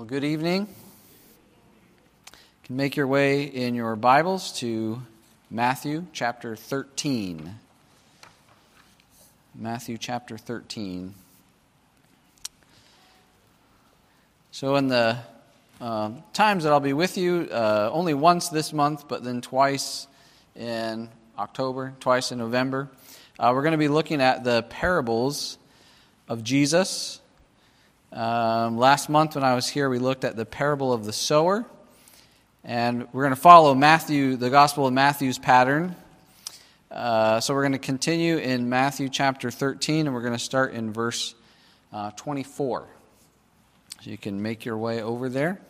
Well, good evening. You can make your way in your Bibles to Matthew chapter 13. Matthew chapter 13. So, in the uh, times that I'll be with you, uh, only once this month, but then twice in October, twice in November, uh, we're going to be looking at the parables of Jesus um, last month, when I was here, we looked at the parable of the sower. And we're going to follow Matthew, the Gospel of Matthew's pattern. Uh, so we're going to continue in Matthew chapter 13, and we're going to start in verse uh, 24. So you can make your way over there.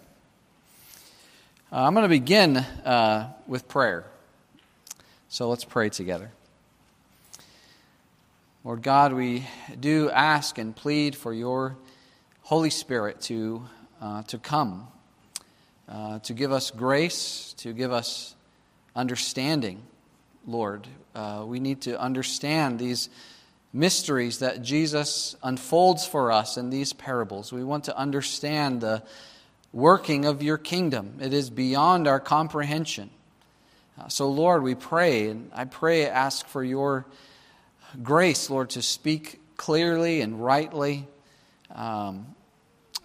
Uh, I'm going to begin uh, with prayer. So let's pray together. Lord God, we do ask and plead for your Holy Spirit to, uh, to come, uh, to give us grace, to give us understanding, Lord. Uh, we need to understand these mysteries that Jesus unfolds for us in these parables. We want to understand the working of your kingdom, it is beyond our comprehension. Uh, so, Lord, we pray, and I pray, ask for your grace, Lord, to speak clearly and rightly. Um,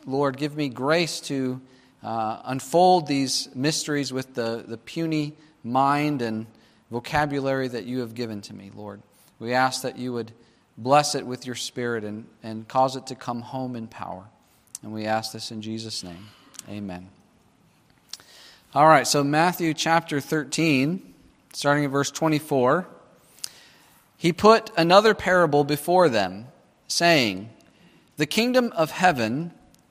Lord, give me grace to uh, unfold these mysteries with the, the puny mind and vocabulary that you have given to me, Lord. We ask that you would bless it with your Spirit and, and cause it to come home in power. And we ask this in Jesus' name. Amen. All right, so Matthew chapter 13, starting at verse 24. He put another parable before them, saying, The kingdom of heaven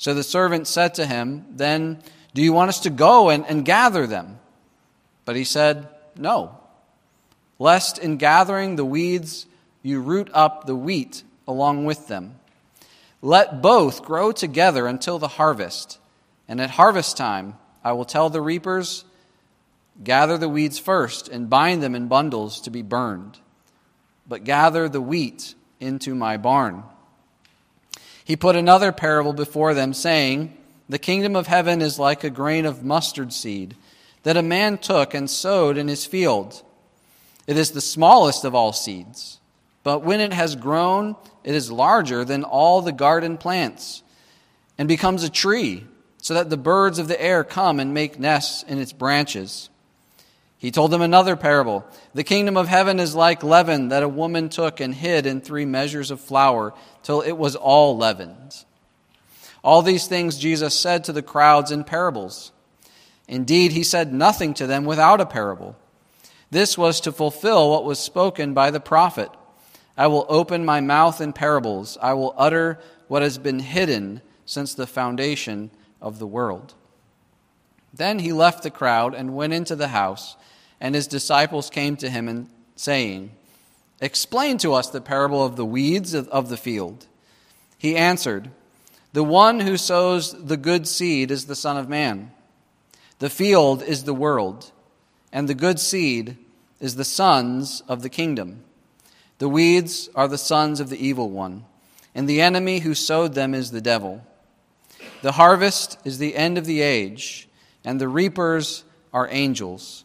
So the servant said to him, Then do you want us to go and, and gather them? But he said, No, lest in gathering the weeds you root up the wheat along with them. Let both grow together until the harvest. And at harvest time, I will tell the reapers, Gather the weeds first and bind them in bundles to be burned, but gather the wheat into my barn. He put another parable before them, saying, The kingdom of heaven is like a grain of mustard seed that a man took and sowed in his field. It is the smallest of all seeds, but when it has grown, it is larger than all the garden plants and becomes a tree, so that the birds of the air come and make nests in its branches. He told them another parable. The kingdom of heaven is like leaven that a woman took and hid in three measures of flour till it was all leavened. All these things Jesus said to the crowds in parables. Indeed, he said nothing to them without a parable. This was to fulfill what was spoken by the prophet I will open my mouth in parables, I will utter what has been hidden since the foundation of the world. Then he left the crowd and went into the house. And his disciples came to him and saying, Explain to us the parable of the weeds of the field. He answered, The one who sows the good seed is the Son of Man. The field is the world, and the good seed is the sons of the kingdom. The weeds are the sons of the evil one, and the enemy who sowed them is the devil. The harvest is the end of the age, and the reapers are angels.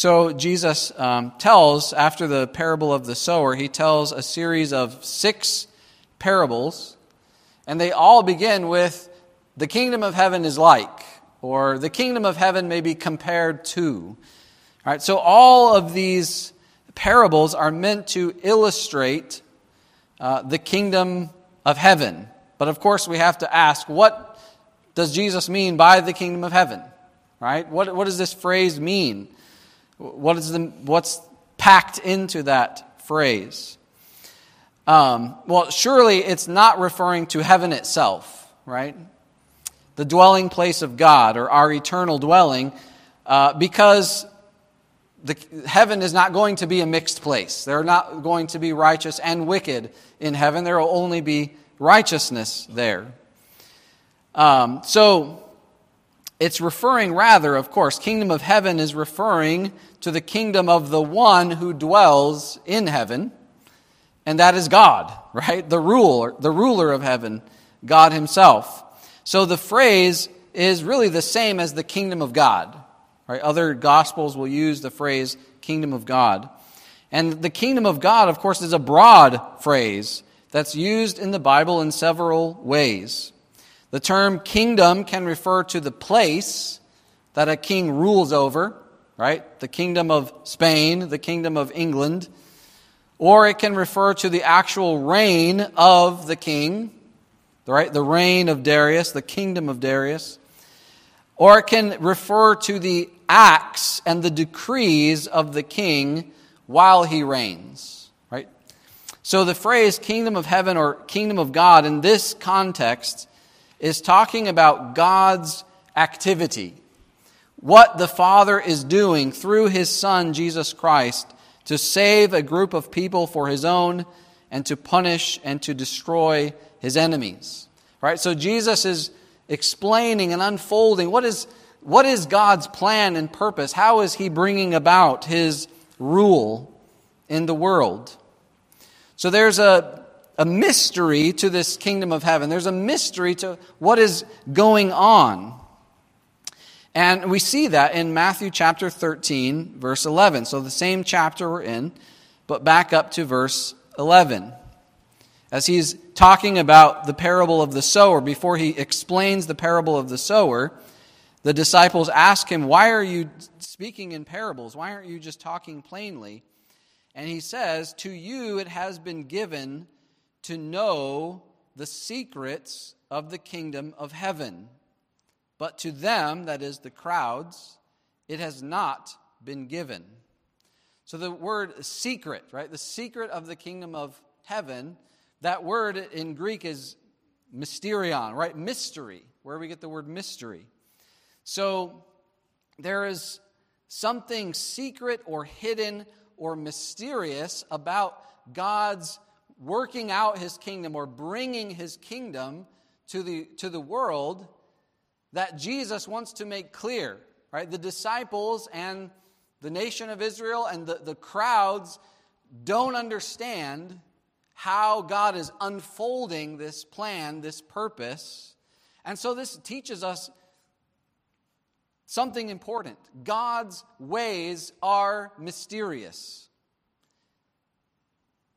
So Jesus um, tells, after the parable of the sower, he tells a series of six parables, and they all begin with the kingdom of heaven is like, or the kingdom of heaven may be compared to. All right, so all of these parables are meant to illustrate uh, the kingdom of heaven. But of course, we have to ask what does Jesus mean by the kingdom of heaven? Right? What, what does this phrase mean? What is the, what's packed into that phrase? Um, well, surely it's not referring to heaven itself, right? The dwelling place of God or our eternal dwelling, uh, because the, heaven is not going to be a mixed place. There are not going to be righteous and wicked in heaven. There will only be righteousness there. Um, so it's referring rather, of course, kingdom of heaven is referring to the kingdom of the one who dwells in heaven, and that is God, right? The ruler, the ruler of heaven, God himself. So the phrase is really the same as the kingdom of God. Right? Other gospels will use the phrase kingdom of God. And the kingdom of God, of course, is a broad phrase that's used in the Bible in several ways. The term kingdom can refer to the place that a king rules over, right? The kingdom of Spain, the kingdom of England. Or it can refer to the actual reign of the king, right? The reign of Darius, the kingdom of Darius. Or it can refer to the acts and the decrees of the king while he reigns. Right? So the phrase kingdom of heaven or kingdom of God in this context is talking about God's activity. What the Father is doing through his Son, Jesus Christ, to save a group of people for his own and to punish and to destroy his enemies. Right? So Jesus is explaining and unfolding what is what is God's plan and purpose? How is He bringing about His rule in the world? So there's a, a mystery to this kingdom of heaven. There's a mystery to what is going on. And we see that in Matthew chapter 13, verse 11. So the same chapter we're in, but back up to verse 11. As he's talking about the parable of the sower, before he explains the parable of the sower, the disciples ask him, Why are you speaking in parables? Why aren't you just talking plainly? And he says, To you it has been given to know the secrets of the kingdom of heaven. But to them, that is the crowds, it has not been given. So the word secret, right? The secret of the kingdom of heaven, that word in Greek is mysterion, right? Mystery, where we get the word mystery. So there is something secret or hidden or mysterious about God's working out his kingdom or bringing his kingdom to the, to the world that Jesus wants to make clear. Right? The disciples and the nation of Israel and the, the crowds don't understand how God is unfolding this plan, this purpose. And so this teaches us something important God's ways are mysterious.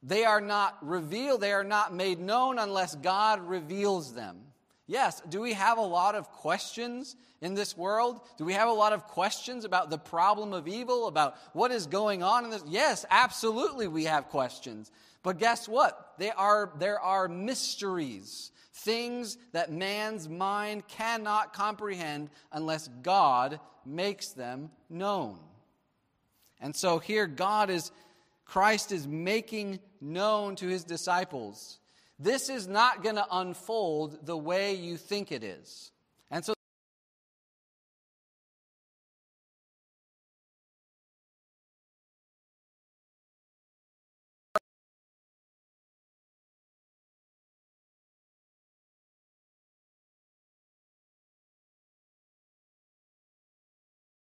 They are not revealed, they are not made known unless God reveals them. Yes, do we have a lot of questions in this world? Do we have a lot of questions about the problem of evil, about what is going on in this? Yes, absolutely we have questions. But guess what? They are, there are mysteries things that man's mind cannot comprehend unless God makes them known. And so here, God is, Christ is making known to his disciples. This is not going to unfold the way you think it is. And so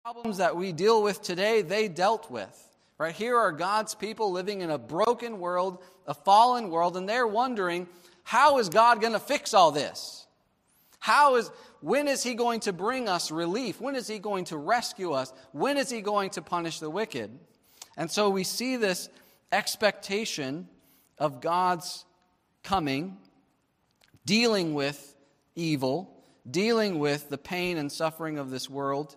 problems that we deal with today, they dealt with. Right here are God's people living in a broken world, a fallen world, and they're wondering, how is God going to fix all this? How is when is he going to bring us relief? When is he going to rescue us? When is he going to punish the wicked? And so we see this expectation of God's coming, dealing with evil, dealing with the pain and suffering of this world.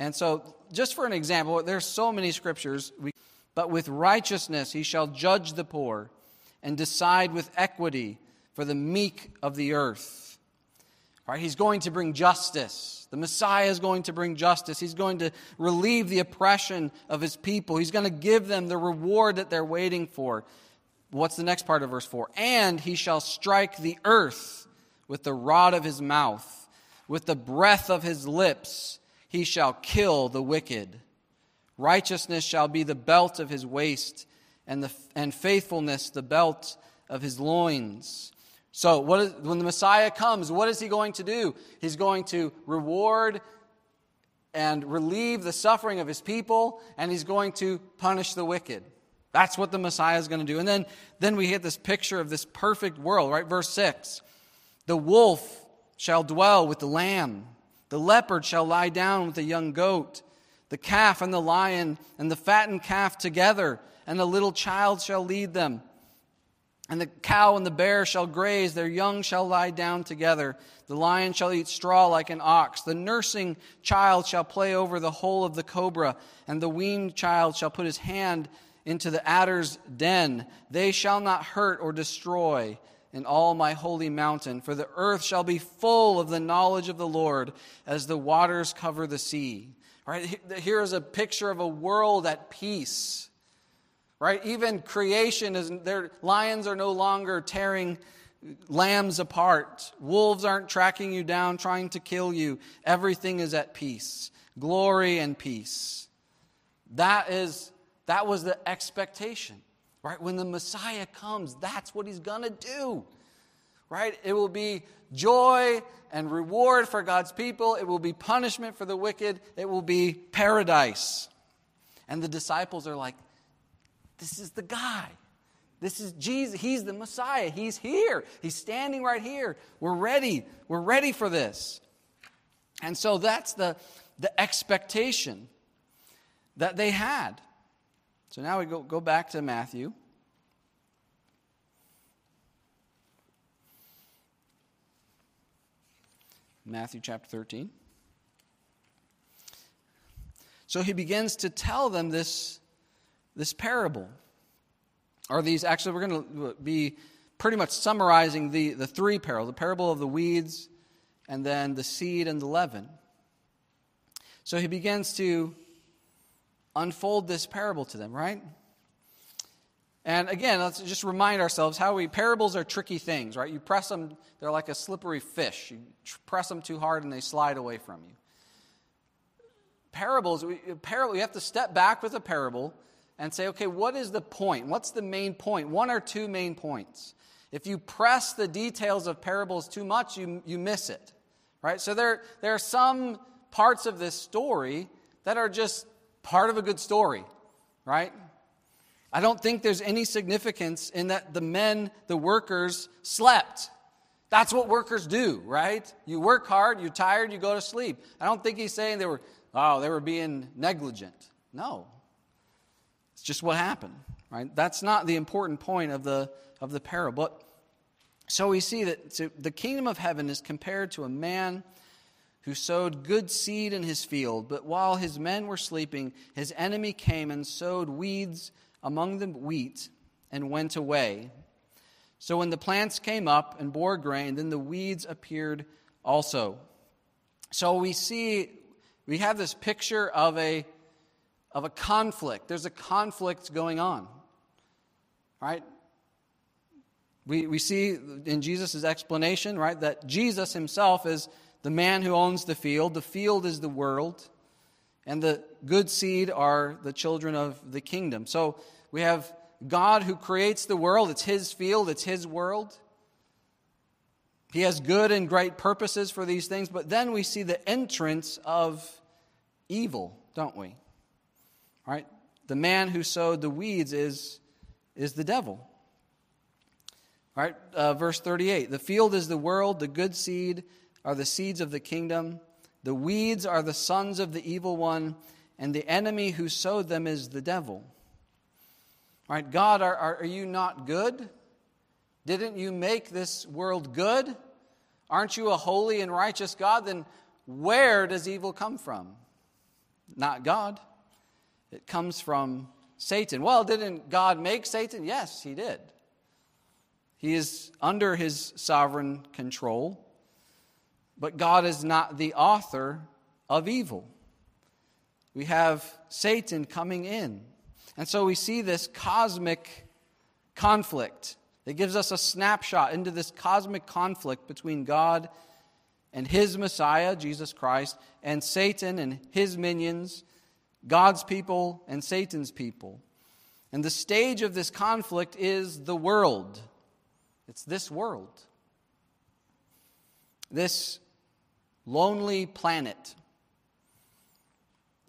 And so, just for an example, there's so many scriptures, we, but with righteousness he shall judge the poor and decide with equity for the meek of the earth. Right? He's going to bring justice. The Messiah is going to bring justice. He's going to relieve the oppression of his people. He's going to give them the reward that they're waiting for. What's the next part of verse 4? And he shall strike the earth with the rod of his mouth, with the breath of his lips, he shall kill the wicked. Righteousness shall be the belt of his waist, and, the, and faithfulness the belt of his loins. So, what is, when the Messiah comes, what is he going to do? He's going to reward and relieve the suffering of his people, and he's going to punish the wicked. That's what the Messiah is going to do. And then, then we get this picture of this perfect world, right? Verse 6 The wolf shall dwell with the lamb, the leopard shall lie down with the young goat, the calf and the lion and the fattened calf together, and a little child shall lead them. And the cow and the bear shall graze, their young shall lie down together. The lion shall eat straw like an ox. The nursing child shall play over the hole of the cobra, and the weaned child shall put his hand into the adder's den. They shall not hurt or destroy in all my holy mountain, for the earth shall be full of the knowledge of the Lord as the waters cover the sea. Right? Here is a picture of a world at peace. Right? Even creation is their lions are no longer tearing lambs apart. Wolves aren't tracking you down trying to kill you. Everything is at peace. Glory and peace. That is that was the expectation, right? When the Messiah comes, that's what he's going to do, right? It will be joy and reward for God's people, it will be punishment for the wicked, it will be paradise. And the disciples are like, this is the guy. This is Jesus. He's the Messiah. He's here. He's standing right here. We're ready. We're ready for this. And so that's the, the expectation that they had. So now we go, go back to Matthew. Matthew chapter 13. So he begins to tell them this, this parable. Are these, actually, we're going to be pretty much summarizing the, the three parables the parable of the weeds, and then the seed and the leaven. So he begins to unfold this parable to them, right? And again, let's just remind ourselves how we parables are tricky things, right? You press them, they're like a slippery fish. You press them too hard and they slide away from you. Parables, we, parable, you have to step back with a parable and say, okay, what is the point? What's the main point? One or two main points. If you press the details of parables too much, you, you miss it, right? So there, there are some parts of this story that are just part of a good story, right? I don't think there's any significance in that the men, the workers, slept. That's what workers do, right? You work hard, you're tired, you go to sleep. I don't think he's saying they were, oh, they were being negligent. No. It's just what happened, right? That's not the important point of the, of the parable. But, so we see that the kingdom of heaven is compared to a man who sowed good seed in his field, but while his men were sleeping, his enemy came and sowed weeds among the wheat and went away. So when the plants came up and bore grain, then the weeds appeared also. So we see, we have this picture of a, of a conflict. There's a conflict going on, right? We, we see in Jesus' explanation, right, that Jesus himself is the man who owns the field. The field is the world, and the good seed are the children of the kingdom. So we have God who creates the world. It's his field, it's his world. He has good and great purposes for these things, but then we see the entrance of evil, don't we? All right? The man who sowed the weeds is, is the devil. All right? Uh, verse 38 The field is the world, the good seed are the seeds of the kingdom. The weeds are the sons of the evil one, and the enemy who sowed them is the devil. All right, God, are, are you not good? Didn't you make this world good? Aren't you a holy and righteous God? Then where does evil come from? Not God. It comes from Satan. Well, didn't God make Satan? Yes, he did. He is under his sovereign control. But God is not the author of evil. We have Satan coming in. And so we see this cosmic conflict. It gives us a snapshot into this cosmic conflict between God and his Messiah, Jesus Christ, and Satan and his minions, God's people and Satan's people. And the stage of this conflict is the world. It's this world. This lonely planet.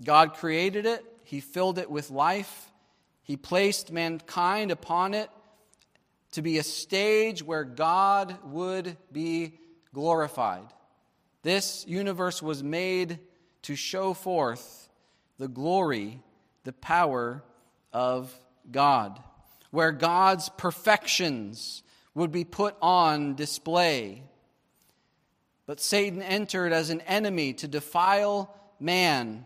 God created it, He filled it with life, He placed mankind upon it to be a stage where God would be glorified. This universe was made to show forth the glory, the power of God, where God's perfections would be put on display but Satan entered as an enemy to defile man,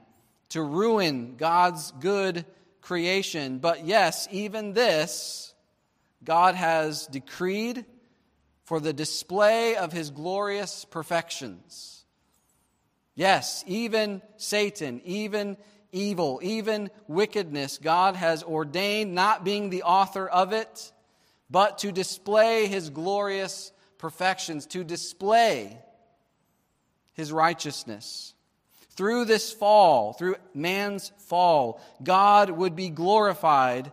to ruin God's good creation. But yes, even this, God has decreed for the display of his glorious perfections. Yes, even Satan, even evil, even wickedness, God has ordained, not being the author of it, but to display his glorious perfections, to display his righteousness. Through this fall, through man's fall, God would be glorified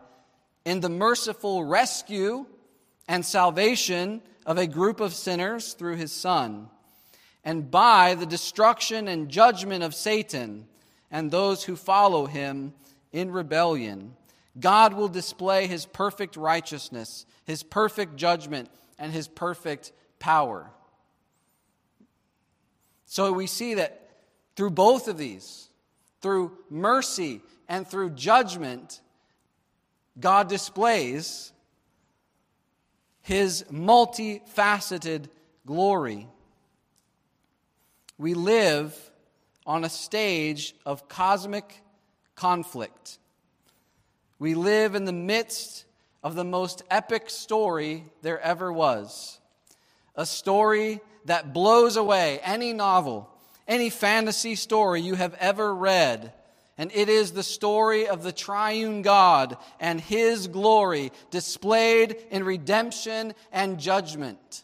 in the merciful rescue and salvation of a group of sinners through his Son, and by the destruction and judgment of Satan and those who follow him in rebellion. God will display his perfect righteousness, his perfect judgment, and his perfect power. So we see that through both of these, through mercy and through judgment, God displays his multifaceted glory. We live on a stage of cosmic conflict. We live in the midst of the most epic story there ever was. A story that blows away any novel, any fantasy story you have ever read. And it is the story of the triune God and his glory displayed in redemption and judgment.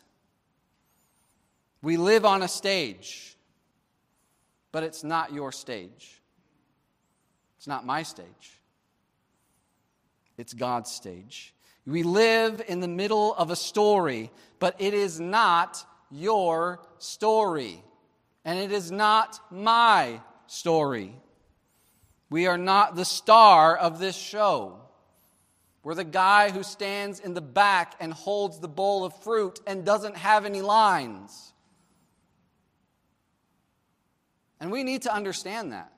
We live on a stage, but it's not your stage. It's not my stage. It's God's stage. We live in the middle of a story, but it is not your story. And it is not my story. We are not the star of this show. We're the guy who stands in the back and holds the bowl of fruit and doesn't have any lines. And we need to understand that,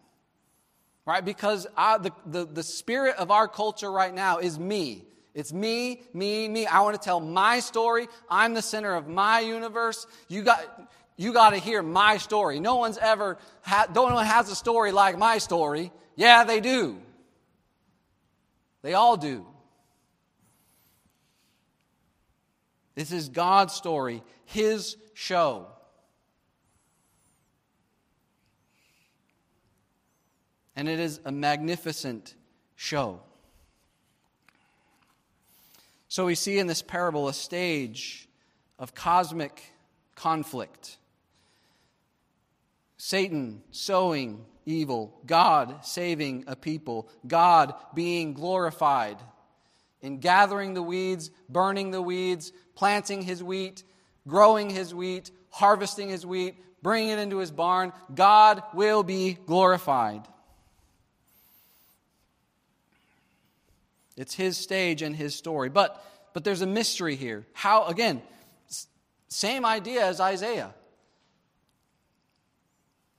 right? Because I, the, the, the spirit of our culture right now is me. It's me, me, me. I want to tell my story. I'm the center of my universe. You got, you got to hear my story. No one's ever, ha- no one has a story like my story. Yeah, they do. They all do. This is God's story, His show. And it is a magnificent show. So we see in this parable a stage of cosmic conflict. Satan sowing evil, God saving a people, God being glorified in gathering the weeds, burning the weeds, planting his wheat, growing his wheat, harvesting his wheat, bringing it into his barn. God will be glorified. It's his stage and his story. But, but there's a mystery here. How, again, same idea as Isaiah.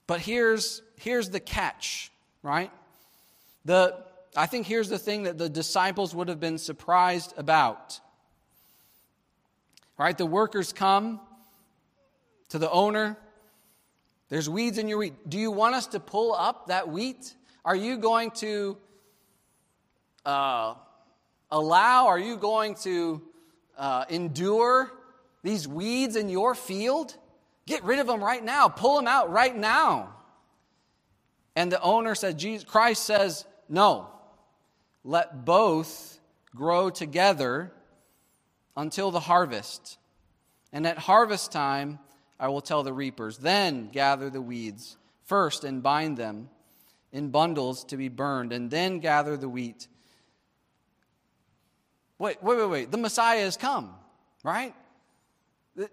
But here's, here's the catch, right? The, I think here's the thing that the disciples would have been surprised about. Right? The workers come to the owner, there's weeds in your wheat. Do you want us to pull up that wheat? Are you going to uh, allow, are you going to uh, endure these weeds in your field? Get rid of them right now. Pull them out right now. And the owner said, Jesus, Christ says, no. Let both grow together until the harvest. And at harvest time, I will tell the reapers, then gather the weeds first and bind them in bundles to be burned, and then gather the wheat. Wait, wait, wait, wait. The Messiah has come, right?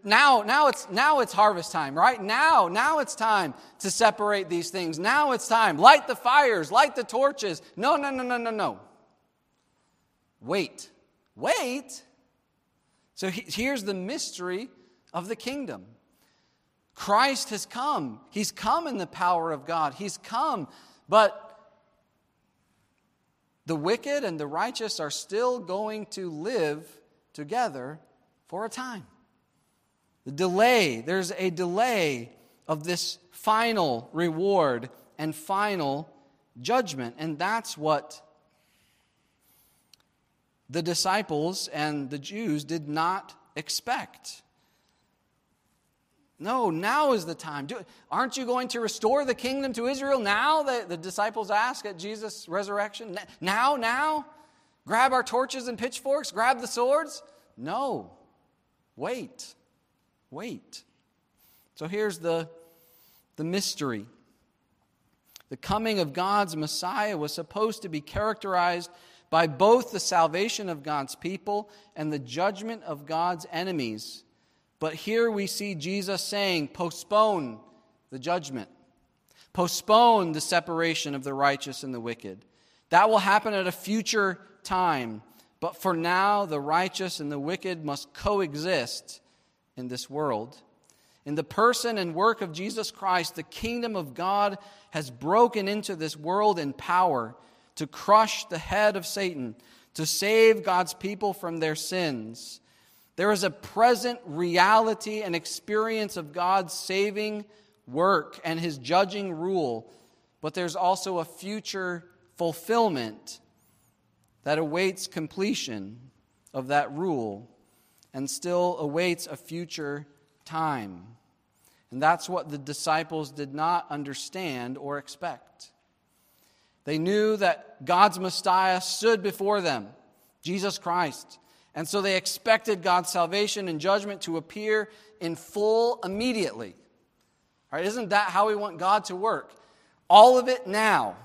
Now, now it's now it's harvest time, right? Now, now it's time to separate these things. Now it's time. Light the fires, light the torches. No, no, no, no, no, no. Wait. Wait. So he, here's the mystery of the kingdom. Christ has come. He's come in the power of God. He's come, but the wicked and the righteous are still going to live together for a time. The delay, there's a delay of this final reward and final judgment. And that's what the disciples and the Jews did not expect. No, now is the time. Do, aren't you going to restore the kingdom to Israel now? The, the disciples ask at Jesus' resurrection. Now, now? Grab our torches and pitchforks? Grab the swords? No. Wait. Wait. So here's the, the mystery. The coming of God's Messiah was supposed to be characterized by both the salvation of God's people and the judgment of God's enemies. But here we see Jesus saying, postpone the judgment, postpone the separation of the righteous and the wicked. That will happen at a future time. But for now, the righteous and the wicked must coexist in this world. In the person and work of Jesus Christ, the kingdom of God has broken into this world in power to crush the head of Satan, to save God's people from their sins. There is a present reality and experience of God's saving work and his judging rule, but there's also a future fulfillment that awaits completion of that rule and still awaits a future time. And that's what the disciples did not understand or expect. They knew that God's Messiah stood before them, Jesus Christ. And so they expected God's salvation and judgment to appear in full immediately. Right? Isn't that how we want God to work? All of it now.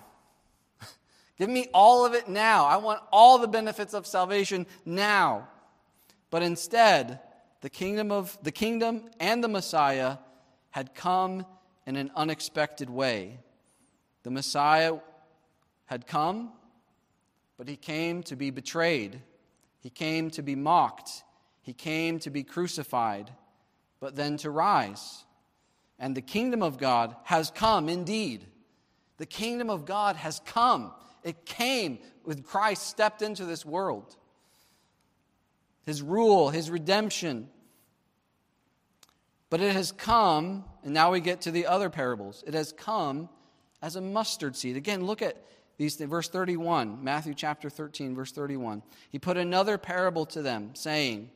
Give me all of it now. I want all the benefits of salvation now. But instead, the kingdom of the kingdom and the Messiah had come in an unexpected way. The Messiah had come, but he came to be betrayed. He came to be mocked. He came to be crucified, but then to rise. And the kingdom of God has come indeed. The kingdom of God has come. It came when Christ stepped into this world his rule, his redemption. But it has come, and now we get to the other parables. It has come as a mustard seed. Again, look at these verse 31, Matthew chapter 13, verse 31. He put another parable to them, saying,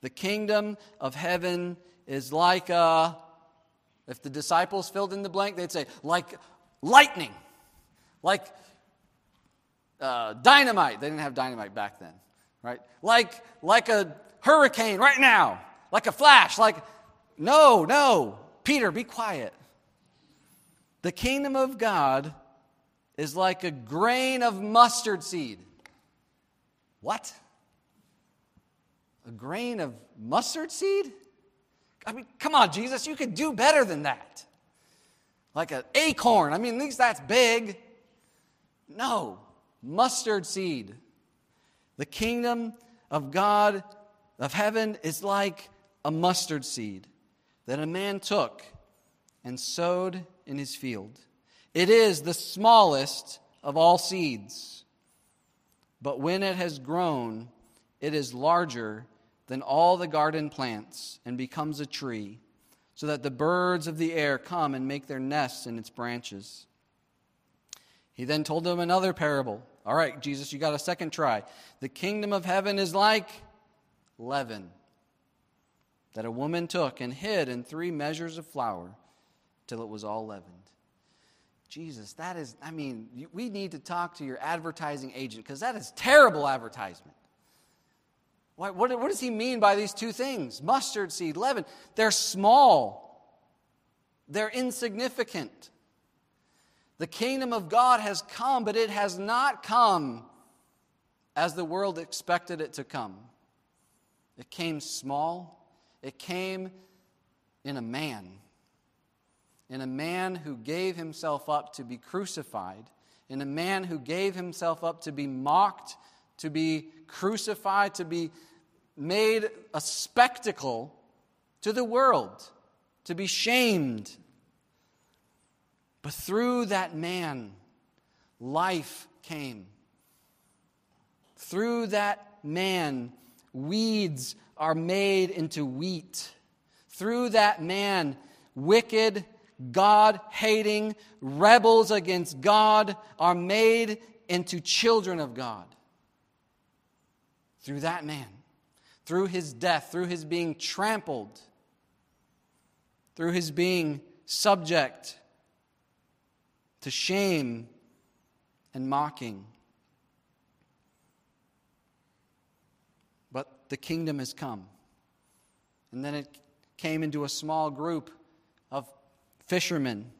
The kingdom of heaven is like a, if the disciples filled in the blank, they'd say, like lightning, like uh, dynamite. They didn't have dynamite back then right? Like, like a hurricane right now, like a flash, like, no, no, Peter, be quiet. The kingdom of God is like a grain of mustard seed. What? A grain of mustard seed? I mean, come on, Jesus, you could do better than that. Like an acorn. I mean, at least that's big. No, mustard seed. The kingdom of God, of heaven, is like a mustard seed that a man took and sowed in his field. It is the smallest of all seeds, but when it has grown, it is larger than all the garden plants and becomes a tree so that the birds of the air come and make their nests in its branches. He then told them another parable. All right, Jesus, you got a second try. The kingdom of heaven is like leaven that a woman took and hid in three measures of flour till it was all leavened. Jesus, that is, I mean, we need to talk to your advertising agent because that is terrible advertisement. What, what, what does he mean by these two things? Mustard seed, leaven. They're small, they're insignificant. The kingdom of God has come, but it has not come as the world expected it to come. It came small, it came in a man in a man who gave himself up to be crucified, in a man who gave himself up to be mocked, to be crucified, to be made a spectacle to the world, to be shamed. But through that man, life came. Through that man, weeds are made into wheat. Through that man, wicked God hating rebels against God are made into children of God. Through that man, through his death, through his being trampled, through his being subject to shame and mocking. But the kingdom has come. And then it came into a small group fishermen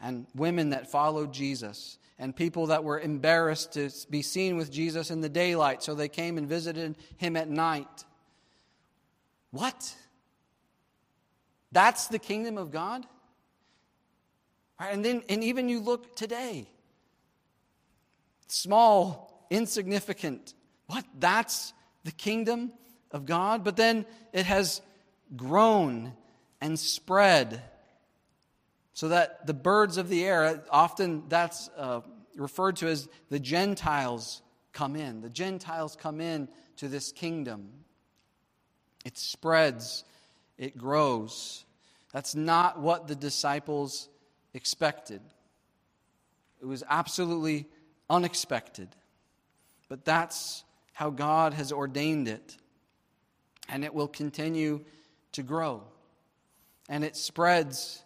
and women that followed Jesus and people that were embarrassed to be seen with Jesus in the daylight, so they came and visited him at night. What? That's the kingdom of God? Right, and then and even you look today. Small, insignificant. What? That's the kingdom of God? But then it has grown and spread so that the birds of the air, often that's uh, referred to as the Gentiles come in. The Gentiles come in to this kingdom. It spreads, it grows. That's not what the disciples expected. It was absolutely unexpected. But that's how God has ordained it. And it will continue to grow. And it spreads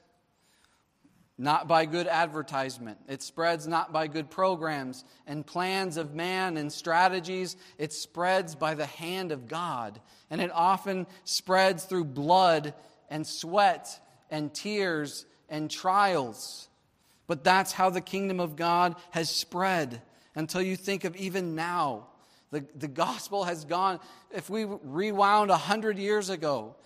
not by good advertisement. It spreads not by good programs and plans of man and strategies. It spreads by the hand of God. And it often spreads through blood and sweat and tears and trials. But that's how the kingdom of God has spread until you think of even now. The, the gospel has gone, if we rewound a hundred years ago,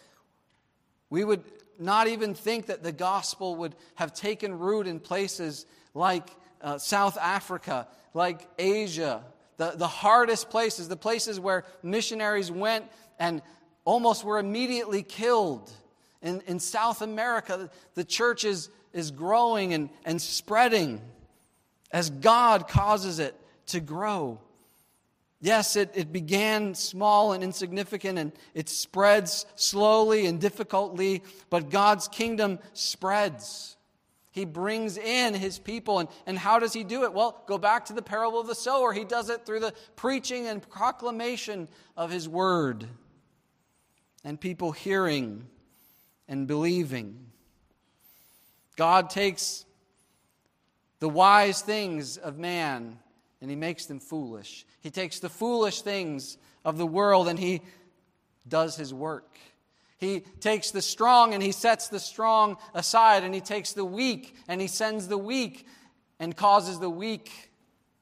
we would not even think that the gospel would have taken root in places like uh, South Africa, like Asia, the, the hardest places, the places where missionaries went and almost were immediately killed. In, in South America, the church is, is growing and, and spreading as God causes it to grow. Yes, it, it began small and insignificant and it spreads slowly and difficultly, but God's kingdom spreads. He brings in his people. And, and how does he do it? Well, go back to the parable of the sower. He does it through the preaching and proclamation of his word, and people hearing and believing. God takes the wise things of man and he makes them foolish. He takes the foolish things of the world and he does his work. He takes the strong and he sets the strong aside, and he takes the weak and he sends the weak and causes the weak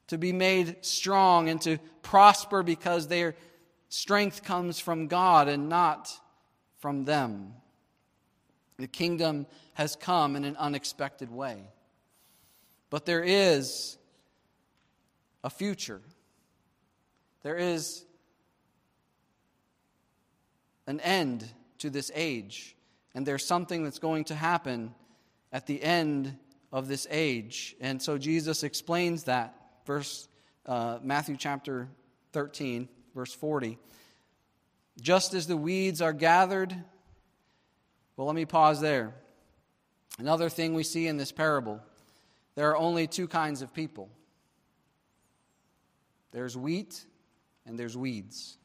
to be made strong and to prosper because their strength comes from God and not from them. The kingdom has come in an unexpected way. But there is a future. There is an end to this age, and there's something that's going to happen at the end of this age. And so Jesus explains that. Verse uh, Matthew chapter 13, verse 40. Just as the weeds are gathered Well, let me pause there. Another thing we see in this parable there are only two kinds of people there's wheat and there's weeds.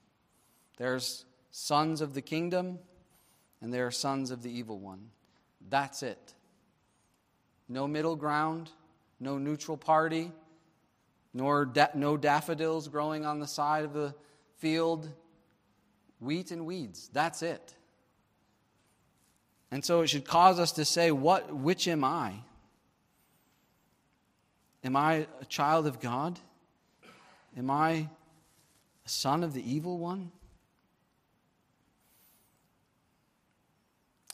There's sons of the kingdom and there are sons of the evil one. That's it. No middle ground, no neutral party, nor da- no daffodils growing on the side of the field. Wheat and weeds. That's it. And so it should cause us to say, what, which am I? Am I a child of God? Am I a son of the evil one?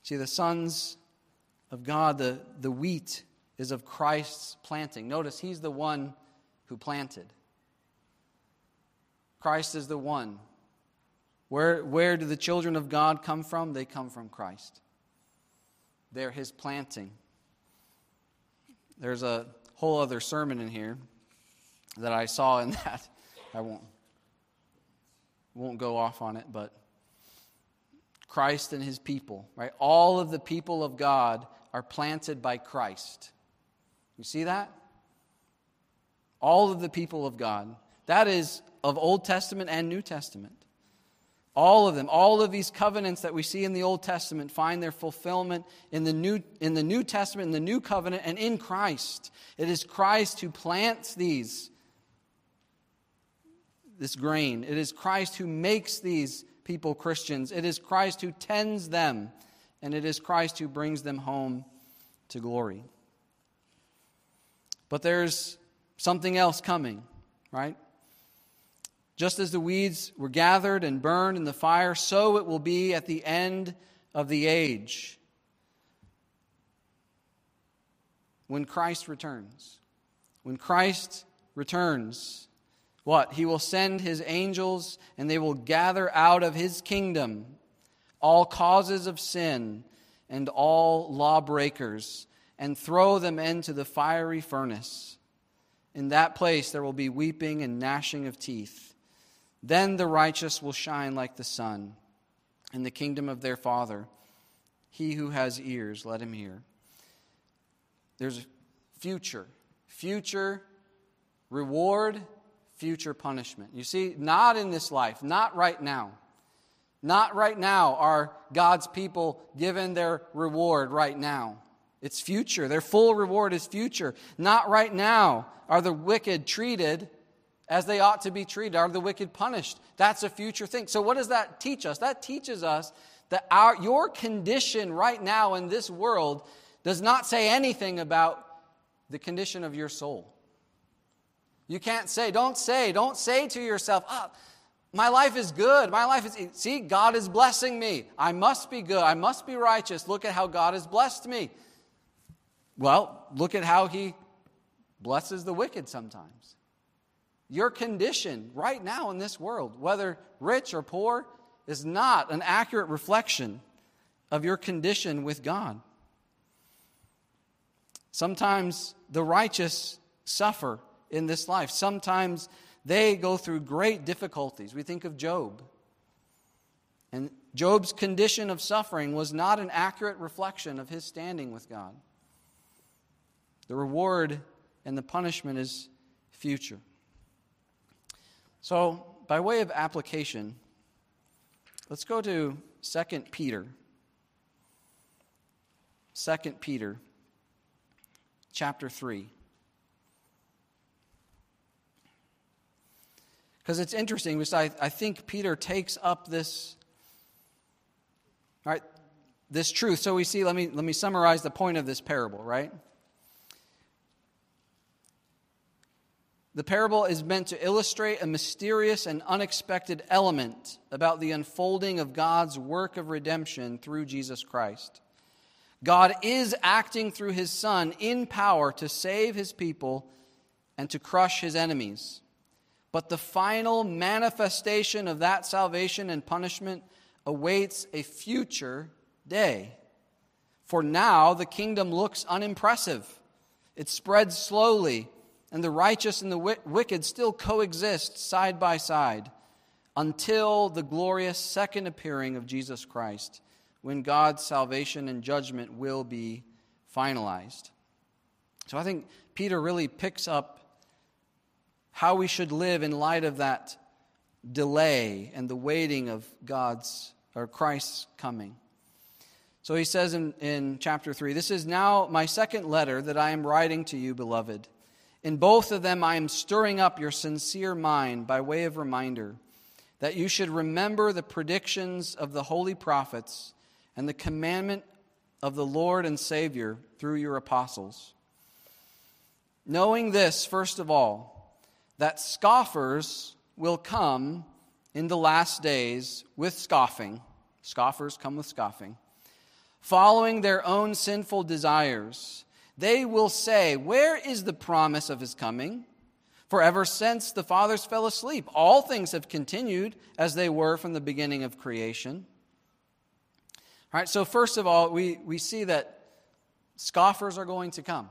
See, the sons of God, the, the wheat is of Christ's planting. Notice he's the one who planted. Christ is the one. Where, where do the children of God come from? They come from Christ. They're his planting. There's a whole other sermon in here that I saw in that. I won't, won't go off on it, but Christ and his people, right? All of the people of God are planted by Christ. You see that? All of the people of God. That is of Old Testament and New Testament. All of them, all of these covenants that we see in the Old Testament find their fulfillment in the New, in the New Testament, in the New Covenant, and in Christ. It is Christ who plants these, this grain. It is Christ who makes these people Christians. It is Christ who tends them, and it is Christ who brings them home to glory. But there's something else coming, right? Just as the weeds were gathered and burned in the fire, so it will be at the end of the age when Christ returns. When Christ returns, what? He will send his angels and they will gather out of his kingdom all causes of sin and all lawbreakers and throw them into the fiery furnace. In that place there will be weeping and gnashing of teeth. Then the righteous will shine like the sun in the kingdom of their Father. He who has ears, let him hear. There's future, future reward, future punishment. You see, not in this life, not right now. Not right now are God's people given their reward right now. It's future. Their full reward is future. Not right now are the wicked treated as they ought to be treated? Are the wicked punished? That's a future thing. So, what does that teach us? That teaches us that our, your condition right now in this world does not say anything about the condition of your soul. You can't say, don't say, don't say to yourself, oh, my life is good. My life is, see, God is blessing me. I must be good. I must be righteous. Look at how God has blessed me. Well, look at how He blesses the wicked sometimes. Your condition right now in this world, whether rich or poor, is not an accurate reflection of your condition with God. Sometimes the righteous suffer in this life. Sometimes they go through great difficulties. We think of Job. And Job's condition of suffering was not an accurate reflection of his standing with God. The reward and the punishment is future. So, by way of application, let's go to 2 Peter. 2 Peter chapter 3. Because it's interesting, because I, I think Peter takes up this, right, this truth. So we see, let me, let me summarize the point of this parable, right? The parable is meant to illustrate a mysterious and unexpected element about the unfolding of God's work of redemption through Jesus Christ. God is acting through his Son in power to save his people and to crush his enemies. But the final manifestation of that salvation and punishment awaits a future day. For now, the kingdom looks unimpressive. It spreads slowly and the righteous and the wicked still coexist side by side until the glorious second appearing of Jesus Christ, when God's salvation and judgment will be finalized. So I think Peter really picks up how we should live in light of that delay and the waiting of God's or Christ's coming. So he says in, in chapter 3 This is now my second letter that I am writing to you, beloved. In both of them, I am stirring up your sincere mind by way of reminder that you should remember the predictions of the holy prophets and the commandment of the Lord and Savior through your apostles. Knowing this, first of all, that scoffers will come in the last days with scoffing. Scoffers come with scoffing. Following their own sinful desires, they will say, Where is the promise of his coming? For ever since the fathers fell asleep, all things have continued as they were from the beginning of creation. All right, so first of all, we, we see that scoffers are going to come.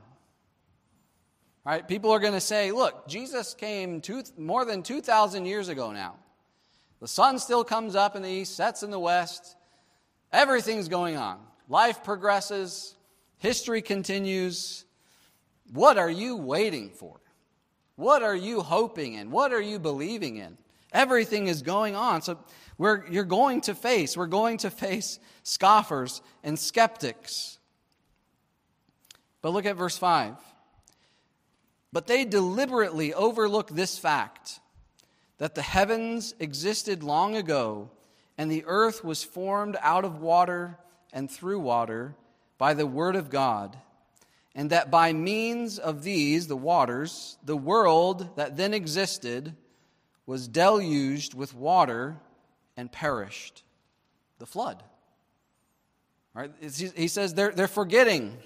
All right, people are going to say, look, Jesus came two, more than 2,000 years ago now. The sun still comes up in the east, sets in the west. Everything's going on. Life progresses, history continues. What are you waiting for? What are you hoping in? What are you believing in? Everything is going on. So you're going to face, we're going to face scoffers and skeptics. But look at verse 5. But they deliberately overlook this fact that the heavens existed long ago and the earth was formed out of water and through water by the word of God and that by means of these, the waters, the world that then existed was deluged with water and perished. The flood. Right? He says they're, they're forgetting.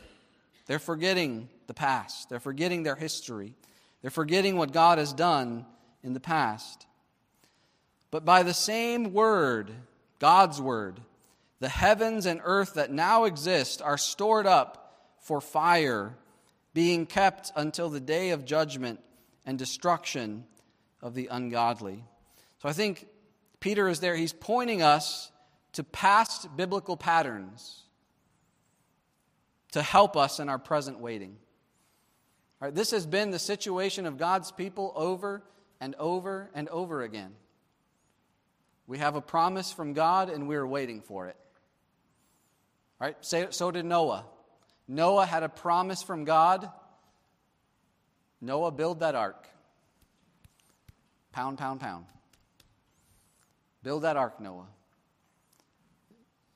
They're forgetting the past. They're forgetting their history. They're forgetting what God has done in the past. But by the same word, God's word, the heavens and earth that now exist are stored up for fire, being kept until the day of judgment and destruction of the ungodly. So I think Peter is there. He's pointing us to past biblical patterns to help us in our present waiting. All right, this has been the situation of God's people over and over and over again. We have a promise from God and we're waiting for it. All right, so did Noah. Noah had a promise from God. Noah, build that ark. Pound, pound, pound. Build that ark, Noah.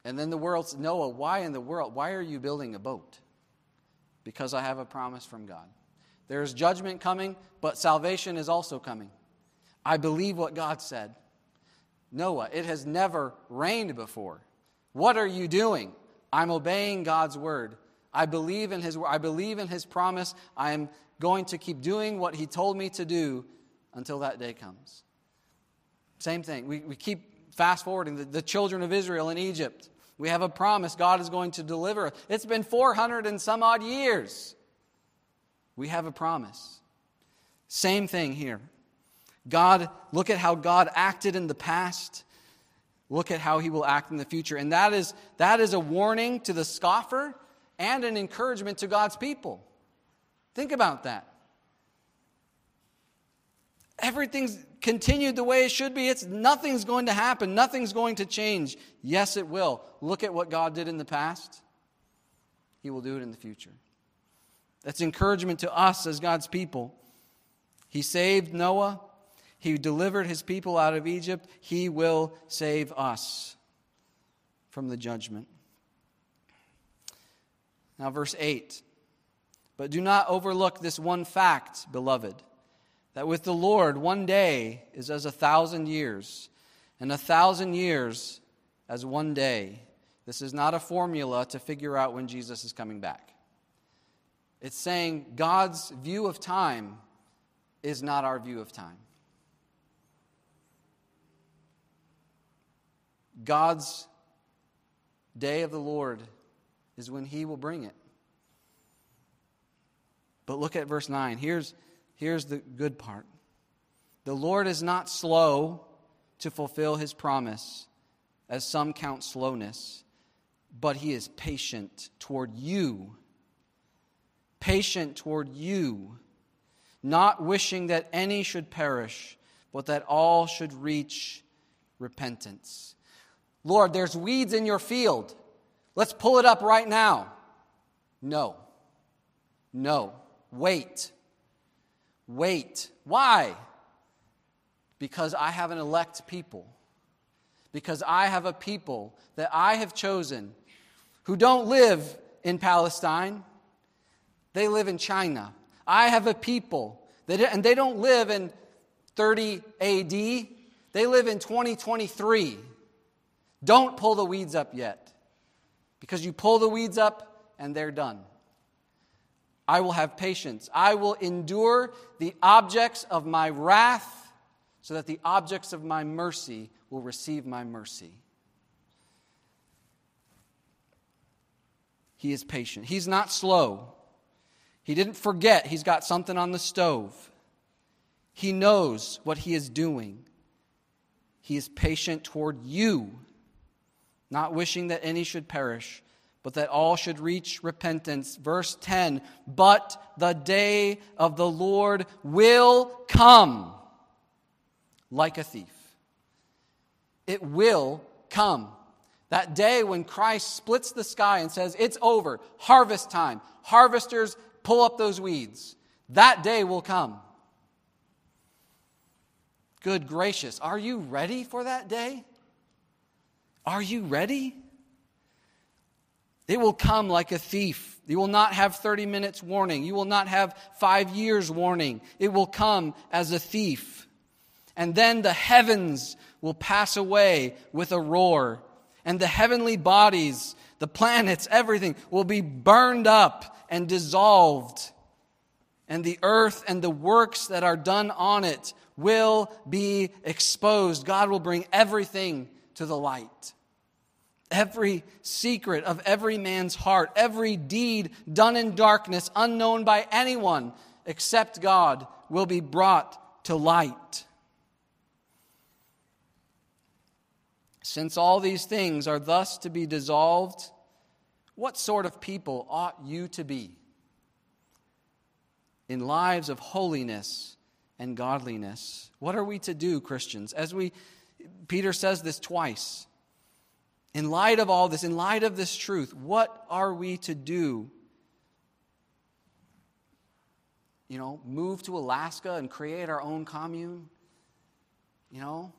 And then the world Noah, why in the world? Why are you building a boat? Because I have a promise from God. There is judgment coming, but salvation is also coming. I believe what God said. Noah, it has never rained before. What are you doing? I'm obeying God's word. I believe in his I believe in his promise. I am going to keep doing what he told me to do until that day comes. Same thing. We, we keep fast forwarding the, the children of Israel in Egypt. We have a promise God is going to deliver. It's been 400 and some odd years. We have a promise. Same thing here. God, look at how God acted in the past. Look at how he will act in the future. And that is, that is a warning to the scoffer and an encouragement to God's people. Think about that. Everything's continued the way it should be. It's nothing's going to happen. Nothing's going to change. Yes, it will. Look at what God did in the past. He will do it in the future. That's encouragement to us as God's people. He saved Noah. He delivered his people out of Egypt. He will save us from the judgment. Now, verse 8. But do not overlook this one fact, beloved, that with the Lord one day is as a thousand years, and a thousand years as one day. This is not a formula to figure out when Jesus is coming back. It's saying God's view of time is not our view of time. God's day of the Lord is when he will bring it. But look at verse 9. Here's, here's the good part The Lord is not slow to fulfill his promise, as some count slowness, but he is patient toward you. Patient toward you, not wishing that any should perish, but that all should reach repentance. Lord, there's weeds in your field. Let's pull it up right now. No. No. Wait. Wait. Why? Because I have an elect people. Because I have a people that I have chosen who don't live in Palestine, they live in China. I have a people that, and they don't live in 30 AD, they live in 2023. Don't pull the weeds up yet. Because you pull the weeds up and they're done. I will have patience. I will endure the objects of my wrath so that the objects of my mercy will receive my mercy. He is patient. He's not slow. He didn't forget he's got something on the stove. He knows what he is doing. He is patient toward you, not wishing that any should perish, but that all should reach repentance. Verse 10 But the day of the Lord will come like a thief. It will come. That day when Christ splits the sky and says, It's over, harvest time. Harvesters, pull up those weeds. That day will come. Good gracious, are you ready for that day? Are you ready? It will come like a thief. You will not have 30 minutes warning. You will not have five years warning. It will come as a thief. And then the heavens will pass away with a roar and the heavenly bodies, the planets, everything will be burned up and dissolved. And the earth and the works that are done on it will be exposed. God will bring everything to the light. Every secret of every man's heart, every deed done in darkness, unknown by anyone except God, will be brought to light. Since all these things are thus to be dissolved, what sort of people ought you to be? In lives of holiness and godliness. What are we to do, Christians? As we Peter says this twice. In light of all this, in light of this truth, what are we to do? You know, move to Alaska and create our own commune? You know,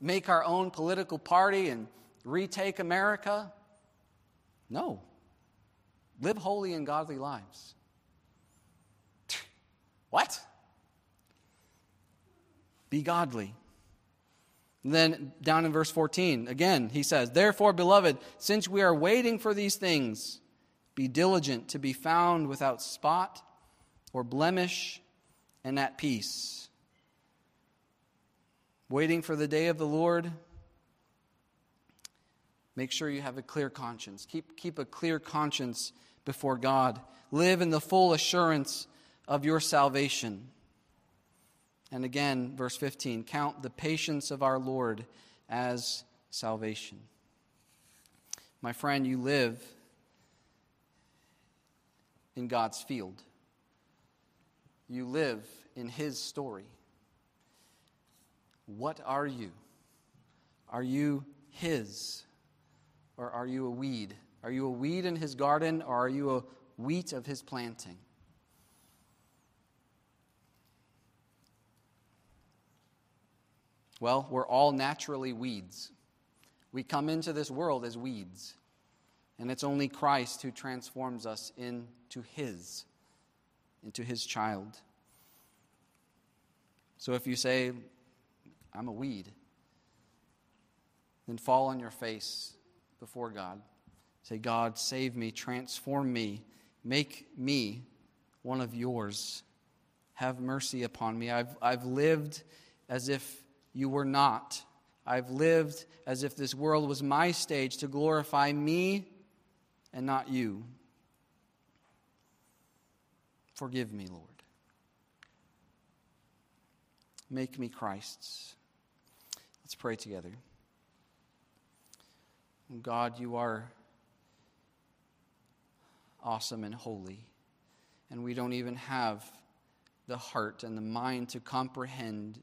make our own political party and retake America. No. Live holy and godly lives. what? Be godly. And then down in verse 14, again, he says, Therefore, beloved, since we are waiting for these things, be diligent to be found without spot or blemish and at peace waiting for the day of the Lord, make sure you have a clear conscience. Keep, keep a clear conscience before God. Live in the full assurance of your salvation. And again, verse 15 count the patience of our Lord as salvation. My friend, you live in God's field, you live in His story. What are you? Are you His? Or are you a weed? Are you a weed in His garden, or are you a wheat of His planting? Well, we're all naturally weeds. We come into this world as weeds. And it's only Christ who transforms us into His, into His child. So if you say, I'm a weed. Then fall on your face before God. Say, God, save me, transform me, make me one of yours. Have mercy upon me. I've, I've lived as if you were not. I've lived as if this world was my stage to glorify me and not you. Forgive me, Lord. Make me Christ's. Let's pray together. God, you are awesome and holy. And we don't even have the heart and the mind to comprehend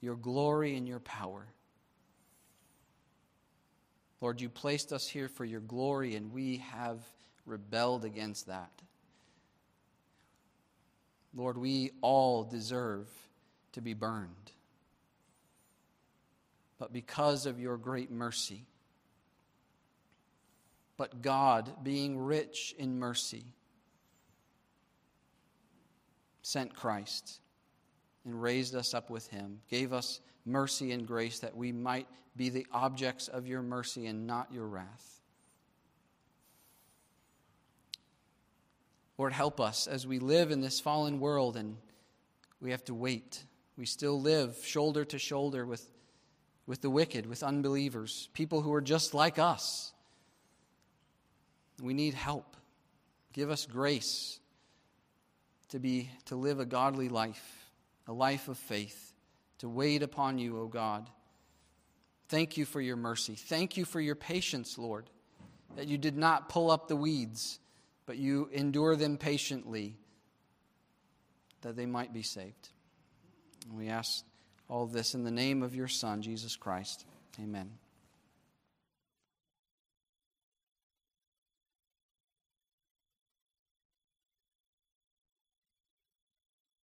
your glory and your power. Lord, you placed us here for your glory, and we have rebelled against that. Lord, we all deserve to be burned. But because of your great mercy, but God, being rich in mercy, sent Christ and raised us up with him, gave us mercy and grace that we might be the objects of your mercy and not your wrath. Lord, help us as we live in this fallen world and we have to wait. We still live shoulder to shoulder with, with the wicked, with unbelievers, people who are just like us. We need help. Give us grace to be to live a godly life, a life of faith, to wait upon you, O God. Thank you for your mercy. Thank you for your patience, Lord, that you did not pull up the weeds, but you endure them patiently that they might be saved. And we ask all this in the name of your Son, Jesus Christ. Amen.